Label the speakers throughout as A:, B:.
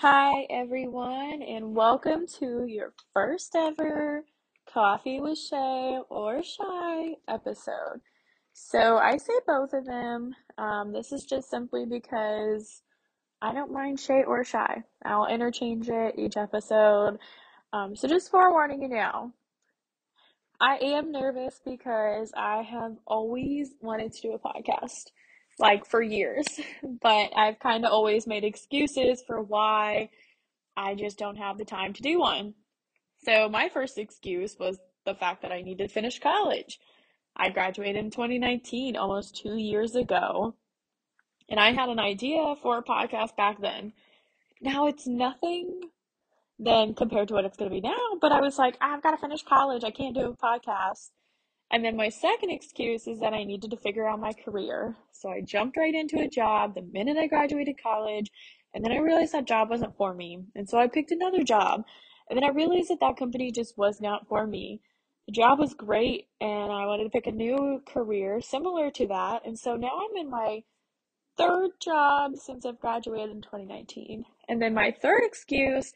A: Hi, everyone, and welcome to your first ever Coffee with Shay or Shy episode. So, I say both of them. Um, this is just simply because I don't mind Shay or Shy. I'll interchange it each episode. Um, so, just forewarning you now, I am nervous because I have always wanted to do a podcast, like for years, but I've kind of always made excuses for why I just don't have the time to do one. So my first excuse was the fact that I need to finish college. I graduated in 2019, almost two years ago, and I had an idea for a podcast back then. Now it's nothing then compared to what it's going to be now, but I was like, I've got to finish college. I can't do a podcast. And then my second excuse is that I needed to figure out my career. So I jumped right into a job the minute I graduated college. And then I realized that job wasn't for me. And so I picked another job. And then I realized that that company just was not for me. The job was great and I wanted to pick a new career similar to that. And so now I'm in my third job since I've graduated in 2019. And then my third excuse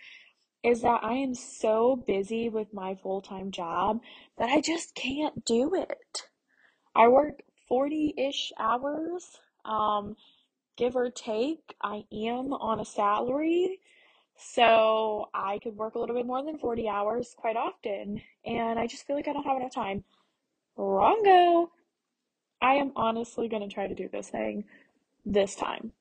A: is that I am so busy with my full time job that I just can't do it. I work 40 ish hours, um, give or take. I am on a salary, so I could work a little bit more than 40 hours quite often, and I just feel like I don't have enough time. Wrongo! I am honestly going to try to do this thing this time.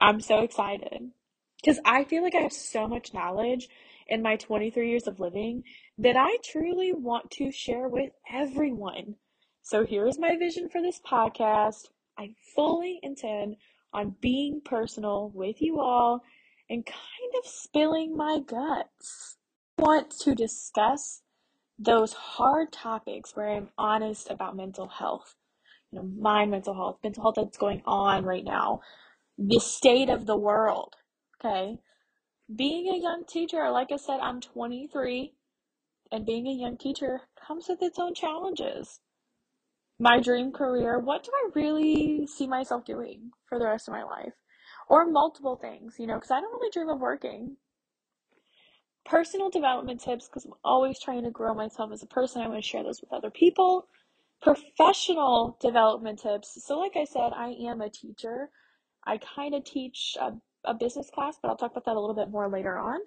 A: I'm so excited because I feel like I have so much knowledge in my 23 years of living that I truly want to share with everyone. So here's my vision for this podcast. I fully intend on being personal with you all and kind of spilling my guts. I want to discuss those hard topics where I'm honest about mental health. You know, my mental health, mental health that's going on right now, the state of the world. Okay being a young teacher, like I said, I'm 23, and being a young teacher comes with its own challenges. My dream career, what do I really see myself doing for the rest of my life? Or multiple things, you know, because I don't really dream of working. Personal development tips, because I'm always trying to grow myself as a person. I want to share those with other people. Professional development tips. So, like I said, I am a teacher. I kind of teach a a business class, but I'll talk about that a little bit more later on.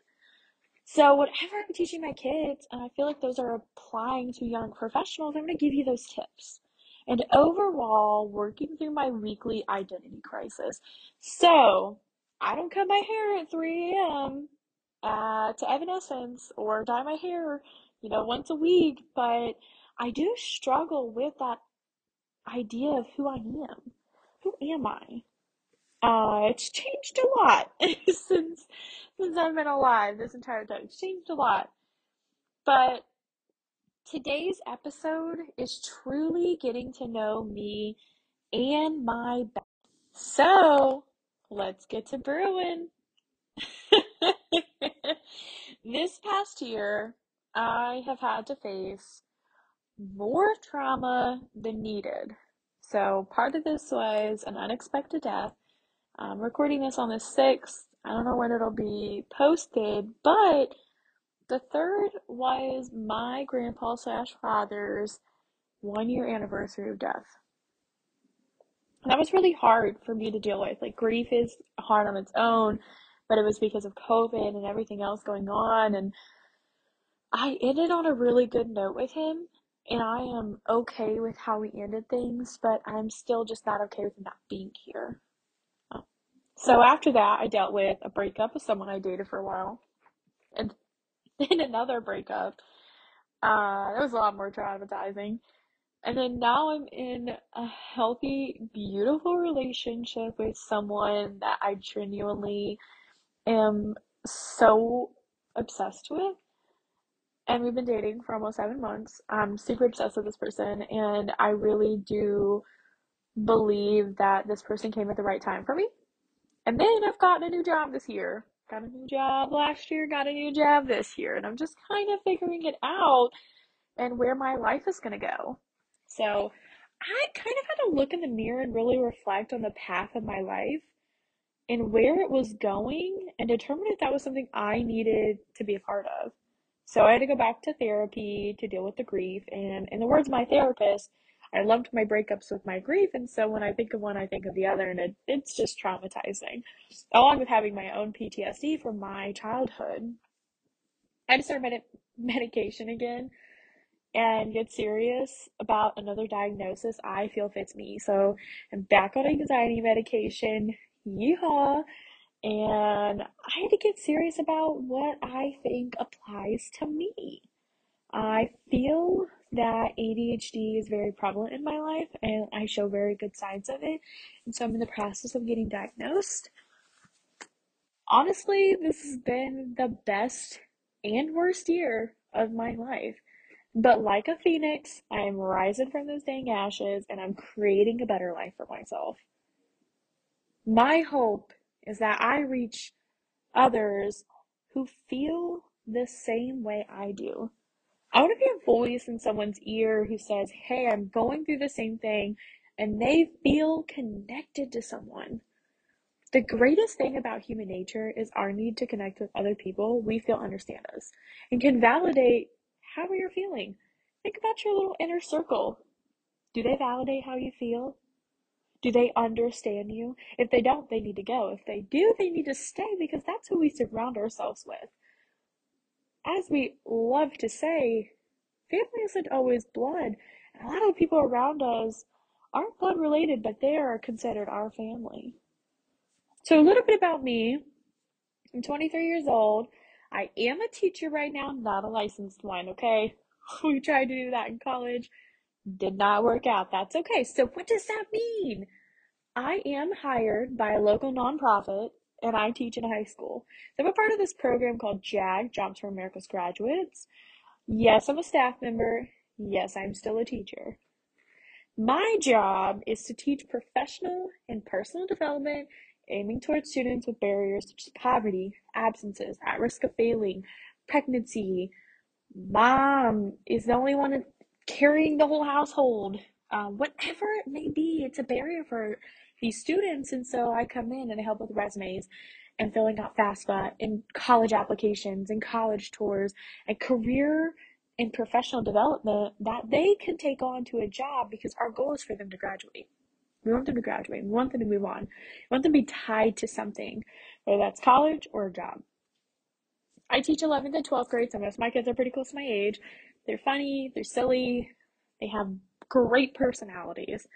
A: So, whatever I'm teaching my kids, and I feel like those are applying to young professionals, I'm going to give you those tips. And overall, working through my weekly identity crisis. So, I don't cut my hair at 3 a.m. Uh, to Evanescence or dye my hair, you know, once a week, but I do struggle with that idea of who I am. Who am I? Uh, it's changed a lot since since I've been alive this entire time. It's changed a lot. But today's episode is truly getting to know me and my back. So, let's get to brewing. this past year, I have had to face more trauma than needed. So, part of this was an unexpected death I'm recording this on the 6th. I don't know when it'll be posted, but the third was my grandpa slash father's one year anniversary of death. And that was really hard for me to deal with. Like, grief is hard on its own, but it was because of COVID and everything else going on. And I ended on a really good note with him, and I am okay with how we ended things, but I'm still just not okay with him not being here. So after that, I dealt with a breakup with someone I dated for a while, and then another breakup. Uh, it was a lot more traumatizing. And then now I'm in a healthy, beautiful relationship with someone that I genuinely am so obsessed with. And we've been dating for almost seven months. I'm super obsessed with this person, and I really do believe that this person came at the right time for me. And then I've gotten a new job this year. Got a new job last year, got a new job this year. And I'm just kind of figuring it out and where my life is going to go. So I kind of had to look in the mirror and really reflect on the path of my life. and where it was going and determine if that was something I needed to be a part of. So I had to go back to therapy to deal with the grief. And in the words of my therapist, I loved my breakups with my grief. And so when I think of one, I think of the other. And it, it's just traumatizing. Along with having my own PTSD from my childhood, I had to start med- medication again and get serious about another diagnosis I feel fits me. So I'm back on anxiety medication. Yeehaw! And I had to get serious about what I think applies to me. I feel that ADHD is very prevalent in my life and I show very good signs of it. And so I'm in the process of getting diagnosed. Honestly, this has been the best and worst year of my life. But like a phoenix, I am rising from those dang ashes and I'm creating a better life for myself. My hope is that I reach others who feel the same way I do. I want to be a voice in someone's ear who says, Hey, I'm going through the same thing, and they feel connected to someone. The greatest thing about human nature is our need to connect with other people we feel understand us and can validate how you're feeling. Think about your little inner circle. Do they validate how you feel? Do they understand you? If they don't, they need to go. If they do, they need to stay because that's who we surround ourselves with. As we love to say, family isn't always blood. And a lot of the people around us aren't blood related, but they are considered our family. So, a little bit about me I'm 23 years old. I am a teacher right now, not a licensed one, okay? We tried to do that in college did not work out. That's okay. So, what does that mean? I am hired by a local nonprofit and I teach in high school. So, I'm a part of this program called JAG, Jobs for America's Graduates. Yes, I'm a staff member. Yes, I'm still a teacher. My job is to teach professional and personal development aiming towards students with barriers such as poverty, absences, at risk of failing, pregnancy. Mom is the only one carrying the whole household, um, whatever it may be, it's a barrier for these students. And so I come in and I help with resumes and filling out FAFSA and college applications and college tours and career and professional development that they can take on to a job because our goal is for them to graduate. We want them to graduate. We want them to move on. We want them to be tied to something, whether that's college or a job. I teach 11th and 12th grade, so most of my kids are pretty close to my age. They're funny, they're silly, they have great personalities.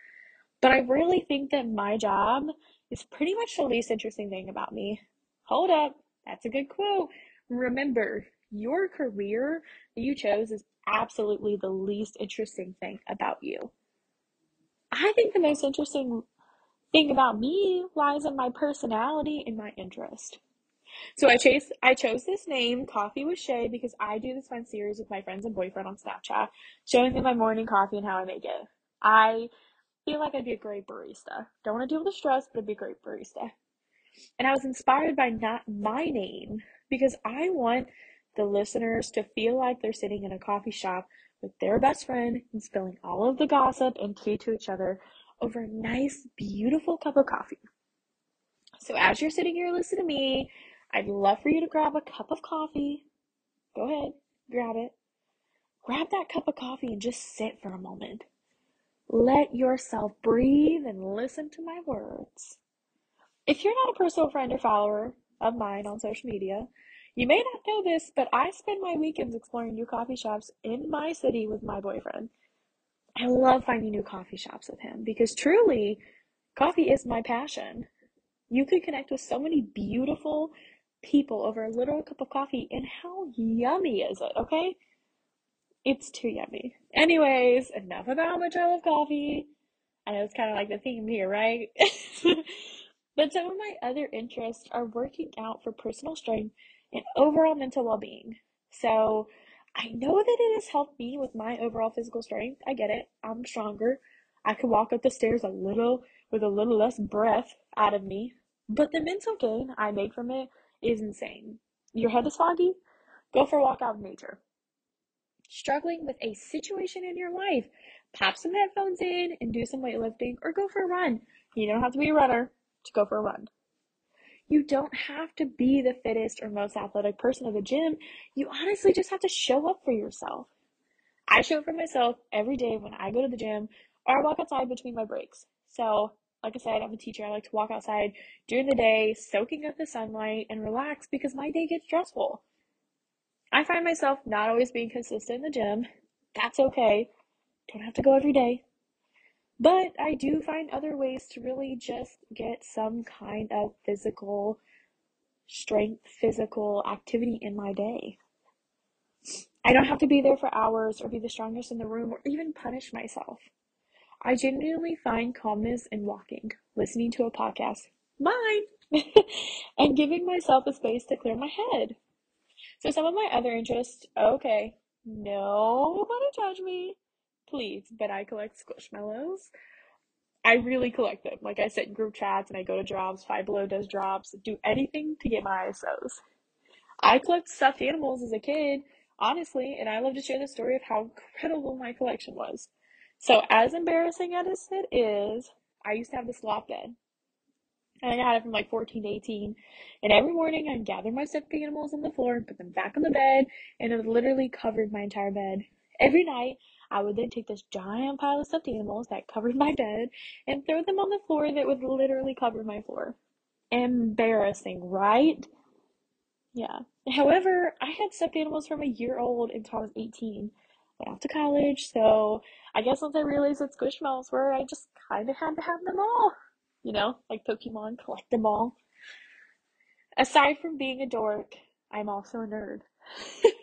A: But I really think that my job is pretty much the least interesting thing about me. Hold up, that's a good quote. Remember, your career that you chose is absolutely the least interesting thing about you. I think the most interesting thing about me lies in my personality and my interest. So I chose I chose this name, Coffee with Shay, because I do this fun series with my friends and boyfriend on Snapchat, showing them my morning coffee and how I make it. I feel like I'd be a great barista. Don't want to deal with the stress, but I'd be a great barista. And I was inspired by not my name because I want the listeners to feel like they're sitting in a coffee shop with their best friend and spilling all of the gossip and tea to each other over a nice, beautiful cup of coffee. So as you're sitting here listening to me, I'd love for you to grab a cup of coffee. Go ahead, grab it. Grab that cup of coffee and just sit for a moment. Let yourself breathe and listen to my words. If you're not a personal friend or follower of mine on social media, you may not know this, but I spend my weekends exploring new coffee shops in my city with my boyfriend. I love finding new coffee shops with him because truly, coffee is my passion. You could connect with so many beautiful people over a little cup of coffee, and how yummy is it, okay? It's too yummy. Anyways, enough about much I love coffee. I know it's kind of like the theme here, right? but some of my other interests are working out for personal strength and overall mental well being. So I know that it has helped me with my overall physical strength. I get it. I'm stronger. I can walk up the stairs a little with a little less breath out of me. But the mental gain I make from it is insane. Your head is foggy? Go for a walk out in nature. Struggling with a situation in your life? Pop some headphones in and do some weightlifting or go for a run. You don't have to be a runner to go for a run. You don't have to be the fittest or most athletic person at the gym. You honestly just have to show up for yourself. I show up for myself every day when I go to the gym or I walk outside between my breaks. So, like I said, I'm a teacher. I like to walk outside during the day, soaking up the sunlight and relax because my day gets stressful. I find myself not always being consistent in the gym. That's okay. Don't have to go every day. But I do find other ways to really just get some kind of physical strength, physical activity in my day. I don't have to be there for hours or be the strongest in the room or even punish myself. I genuinely find calmness in walking, listening to a podcast, mine, and giving myself a space to clear my head. So, some of my other interests, okay, No nobody judge me, please, but I collect squishmallows. I really collect them. Like I said, in group chats and I go to drops, Five Below does drops, do anything to get my ISOs. I collect stuffed animals as a kid honestly, and I love to share the story of how incredible my collection was. So, as embarrassing as it is, I used to have this loft bed. And I had it from like 14 to 18. And every morning I'd gather my stuffed animals on the floor and put them back on the bed, and it literally covered my entire bed. Every night, I would then take this giant pile of stuffed animals that covered my bed and throw them on the floor that would literally cover my floor. Embarrassing, right? Yeah. However, I had stuffed animals from a year old until I was 18. Went off to college, so I guess once I realized what Squishmallows were, I just kind of had to have them all. You know, like Pokemon, collect them all. Aside from being a dork, I'm also a nerd.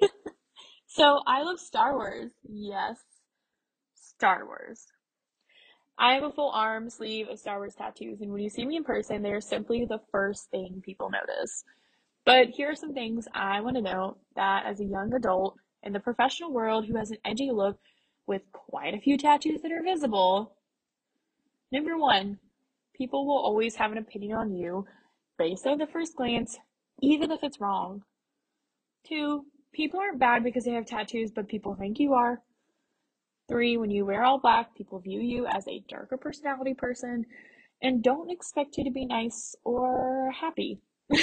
A: so I love Star Wars. Yes, Star Wars. I have a full arm sleeve of Star Wars tattoos, and when you see me in person, they are simply the first thing people notice. But here are some things I want to note that as a young adult in the professional world who has an edgy look with quite a few tattoos that are visible. Number one, people will always have an opinion on you based on the first glance, even if it's wrong. Two, people aren't bad because they have tattoos, but people think you are. Three, when you wear all black, people view you as a darker personality person and don't expect you to be nice or happy.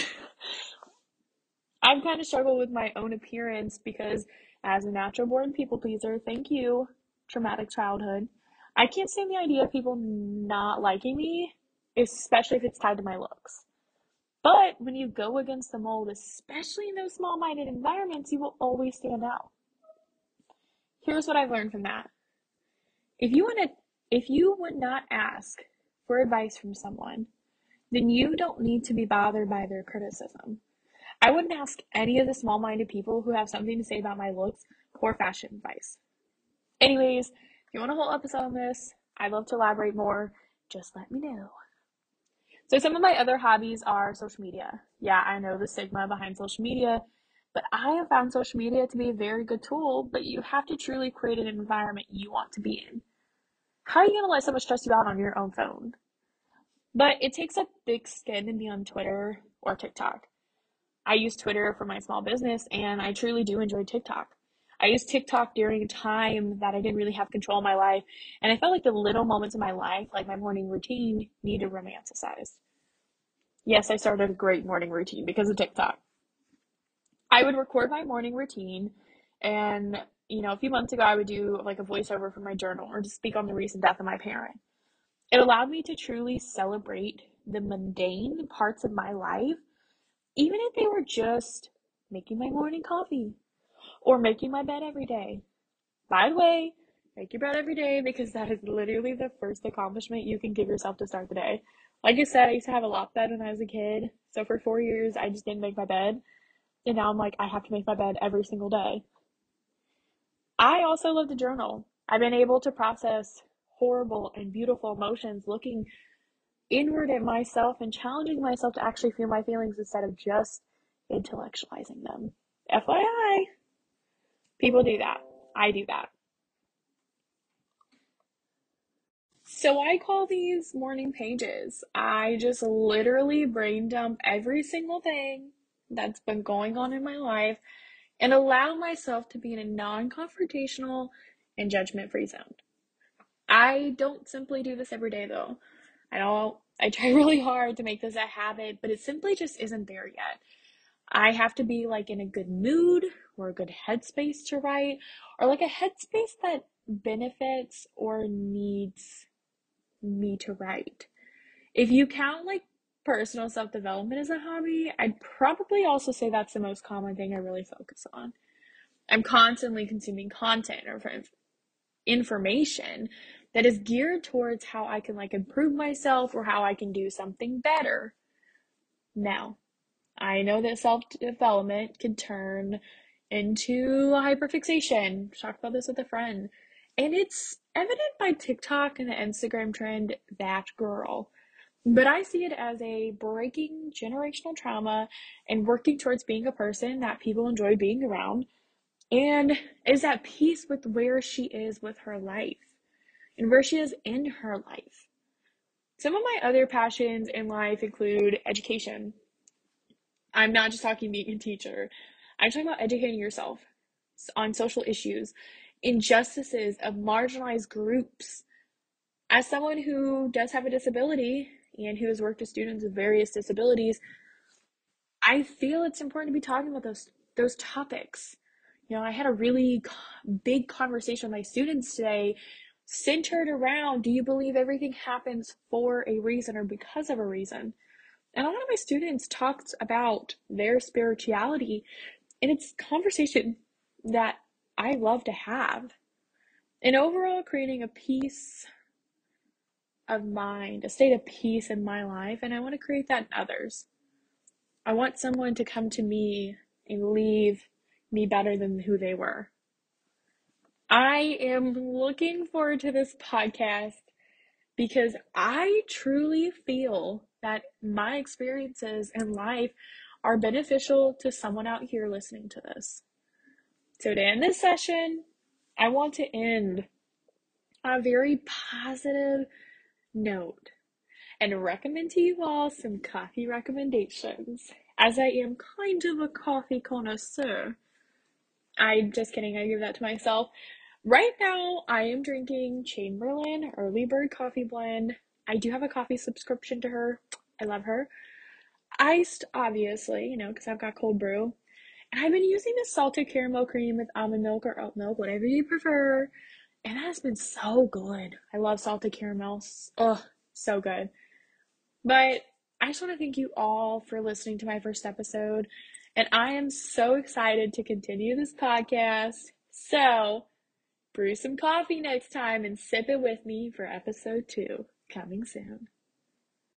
A: I've kind of struggled with my own appearance because, as a natural born people pleaser, thank you, traumatic childhood, I can't stand the idea of people not liking me, especially if it's tied to my looks. But when you go against the mold, especially in those small minded environments, you will always stand out. Here's what I've learned from that. If you want to, if you would not ask for advice from someone, then you don't need to be bothered by their criticism. I wouldn't ask any of the small minded people who have something to say about my looks for fashion advice. Anyways, if you want a whole episode on this, I'd love to elaborate more. Just let me know. So, some of my other hobbies are social media. Yeah, I know the stigma behind social media, but I have found social media to be a very good tool, but you have to truly create an environment you want to be in. How are you going to let someone stress you out on your own phone? But it takes a thick skin to be on Twitter or TikTok. I use Twitter for my small business and I truly do enjoy TikTok. I used TikTok during a time that I didn't really have control of my life, and I felt like the little moments in my life, like my morning routine, needed romanticized. Yes, I started a great morning routine because of TikTok. I would record my morning routine, and you know, a few months ago, I would do like a voiceover for my journal or to speak on the recent death of my parent. It allowed me to truly celebrate the mundane parts of my life even if they were just making my morning coffee or making my bed every day. By the way, make your bed every day because that is literally the first accomplishment you can give yourself to start the day. Like I said, I used to have a loft bed when I was a kid. So for four years, I just didn't make my bed. And now I'm like, I have to make my bed every single day. I also love to journal. I've been able to process horrible and beautiful emotions looking inward at myself and challenging myself to actually feel my feelings instead of just intellectualizing them. FYI, people do that. I do that. So I call these morning pages. I just literally brain dump every single thing that's been going on in my life and allow myself to be in a non confrontational and judgment free zone. I don't simply do this every day though. I don't I try really hard to make this a habit, but it simply just isn't there yet. I have to be like in a good mood or a good headspace to write, or like a headspace that benefits or needs me to write. If you count like personal self development as a hobby, I'd probably also say that's the most common thing I really focus on. I'm constantly consuming content or information that is geared towards how I can like improve myself or how I can do something better. Now, I know that self development can turn into hyperfixation. Talked about this with a friend. And it's evident by TikTok and the Instagram trend, that girl. But I see it as a breaking generational trauma and working towards being a person that people enjoy being around and is at peace with where she is with her life and where she is in her life. Some of my other passions in life include education. I'm not just talking being a teacher. I'm talking about educating yourself on social issues, injustices of marginalized groups. As someone who does have a disability and who has worked with students with various disabilities, I feel it's important to be talking about those those topics. You know, I had a really big conversation with my students today centered around do you believe everything happens for a reason or because of a reason? And a lot of my students talked about their spirituality, and it's conversation that I love to have. And overall, creating a peace of mind, a state of peace in my life, and I want to create that in others. I want someone to come to me and leave me better than who they were. I am looking forward to this podcast because I truly feel that my experiences in life are beneficial to someone out here listening to this. So, to end this session, I want to end on a very positive note and recommend to you all some coffee recommendations. As I am kind of a coffee connoisseur, I'm just kidding, I give that to myself. Right now, I am drinking Chamberlain Early Bird Coffee Blend. I do have a coffee subscription to her. I love her. Iced, obviously, you know, because I've got cold brew. And I've been using this salted caramel cream with almond milk or oat milk, whatever you prefer. And that has been so good. I love salted caramels. Oh, so good. But I just want to thank you all for listening to my first episode. And I am so excited to continue this podcast. So, brew some coffee next time and sip it with me for episode two coming soon.